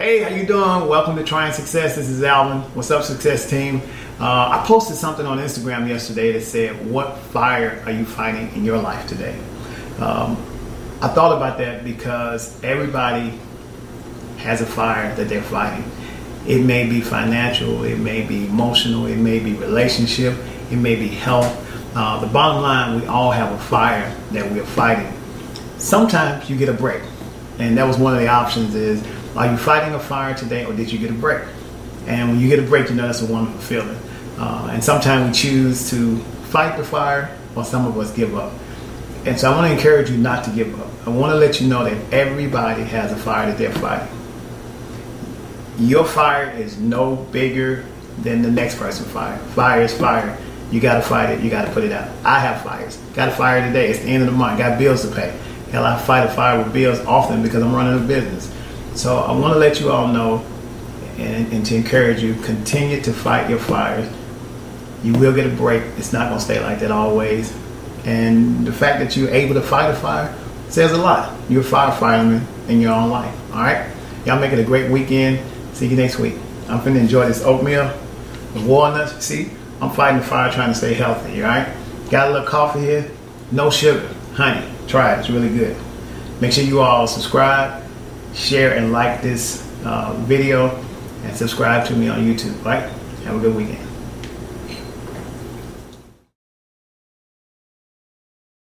Hey, how you doing? Welcome to Trying Success. This is Alvin. What's up, Success Team? Uh, I posted something on Instagram yesterday that said, "What fire are you fighting in your life today?" Um, I thought about that because everybody has a fire that they're fighting. It may be financial, it may be emotional, it may be relationship, it may be health. Uh, the bottom line, we all have a fire that we are fighting. Sometimes you get a break, and that was one of the options. Is are you fighting a fire today, or did you get a break? And when you get a break, you know that's a wonderful feeling. Uh, and sometimes we choose to fight the fire, or some of us give up. And so I want to encourage you not to give up. I want to let you know that everybody has a fire that they're fighting. Your fire is no bigger than the next person's fire. Fire is fire. You got to fight it. You got to put it out. I have fires. Got a fire today. It's the end of the month. Got bills to pay. Hell, I fight a fire with bills often because I'm running a business. So I want to let you all know and, and to encourage you, continue to fight your fires. You will get a break. It's not going to stay like that always. And the fact that you're able to fight a fire says a lot. You're a firefighter in your own life. All right? Y'all make it a great weekend. See you next week. I'm finna enjoy this oatmeal, the walnuts. See, I'm fighting the fire trying to stay healthy. All right? Got a little coffee here. No sugar. Honey. Try it. It's really good. Make sure you all subscribe share and like this uh, video and subscribe to me on YouTube. Right? Have a good weekend.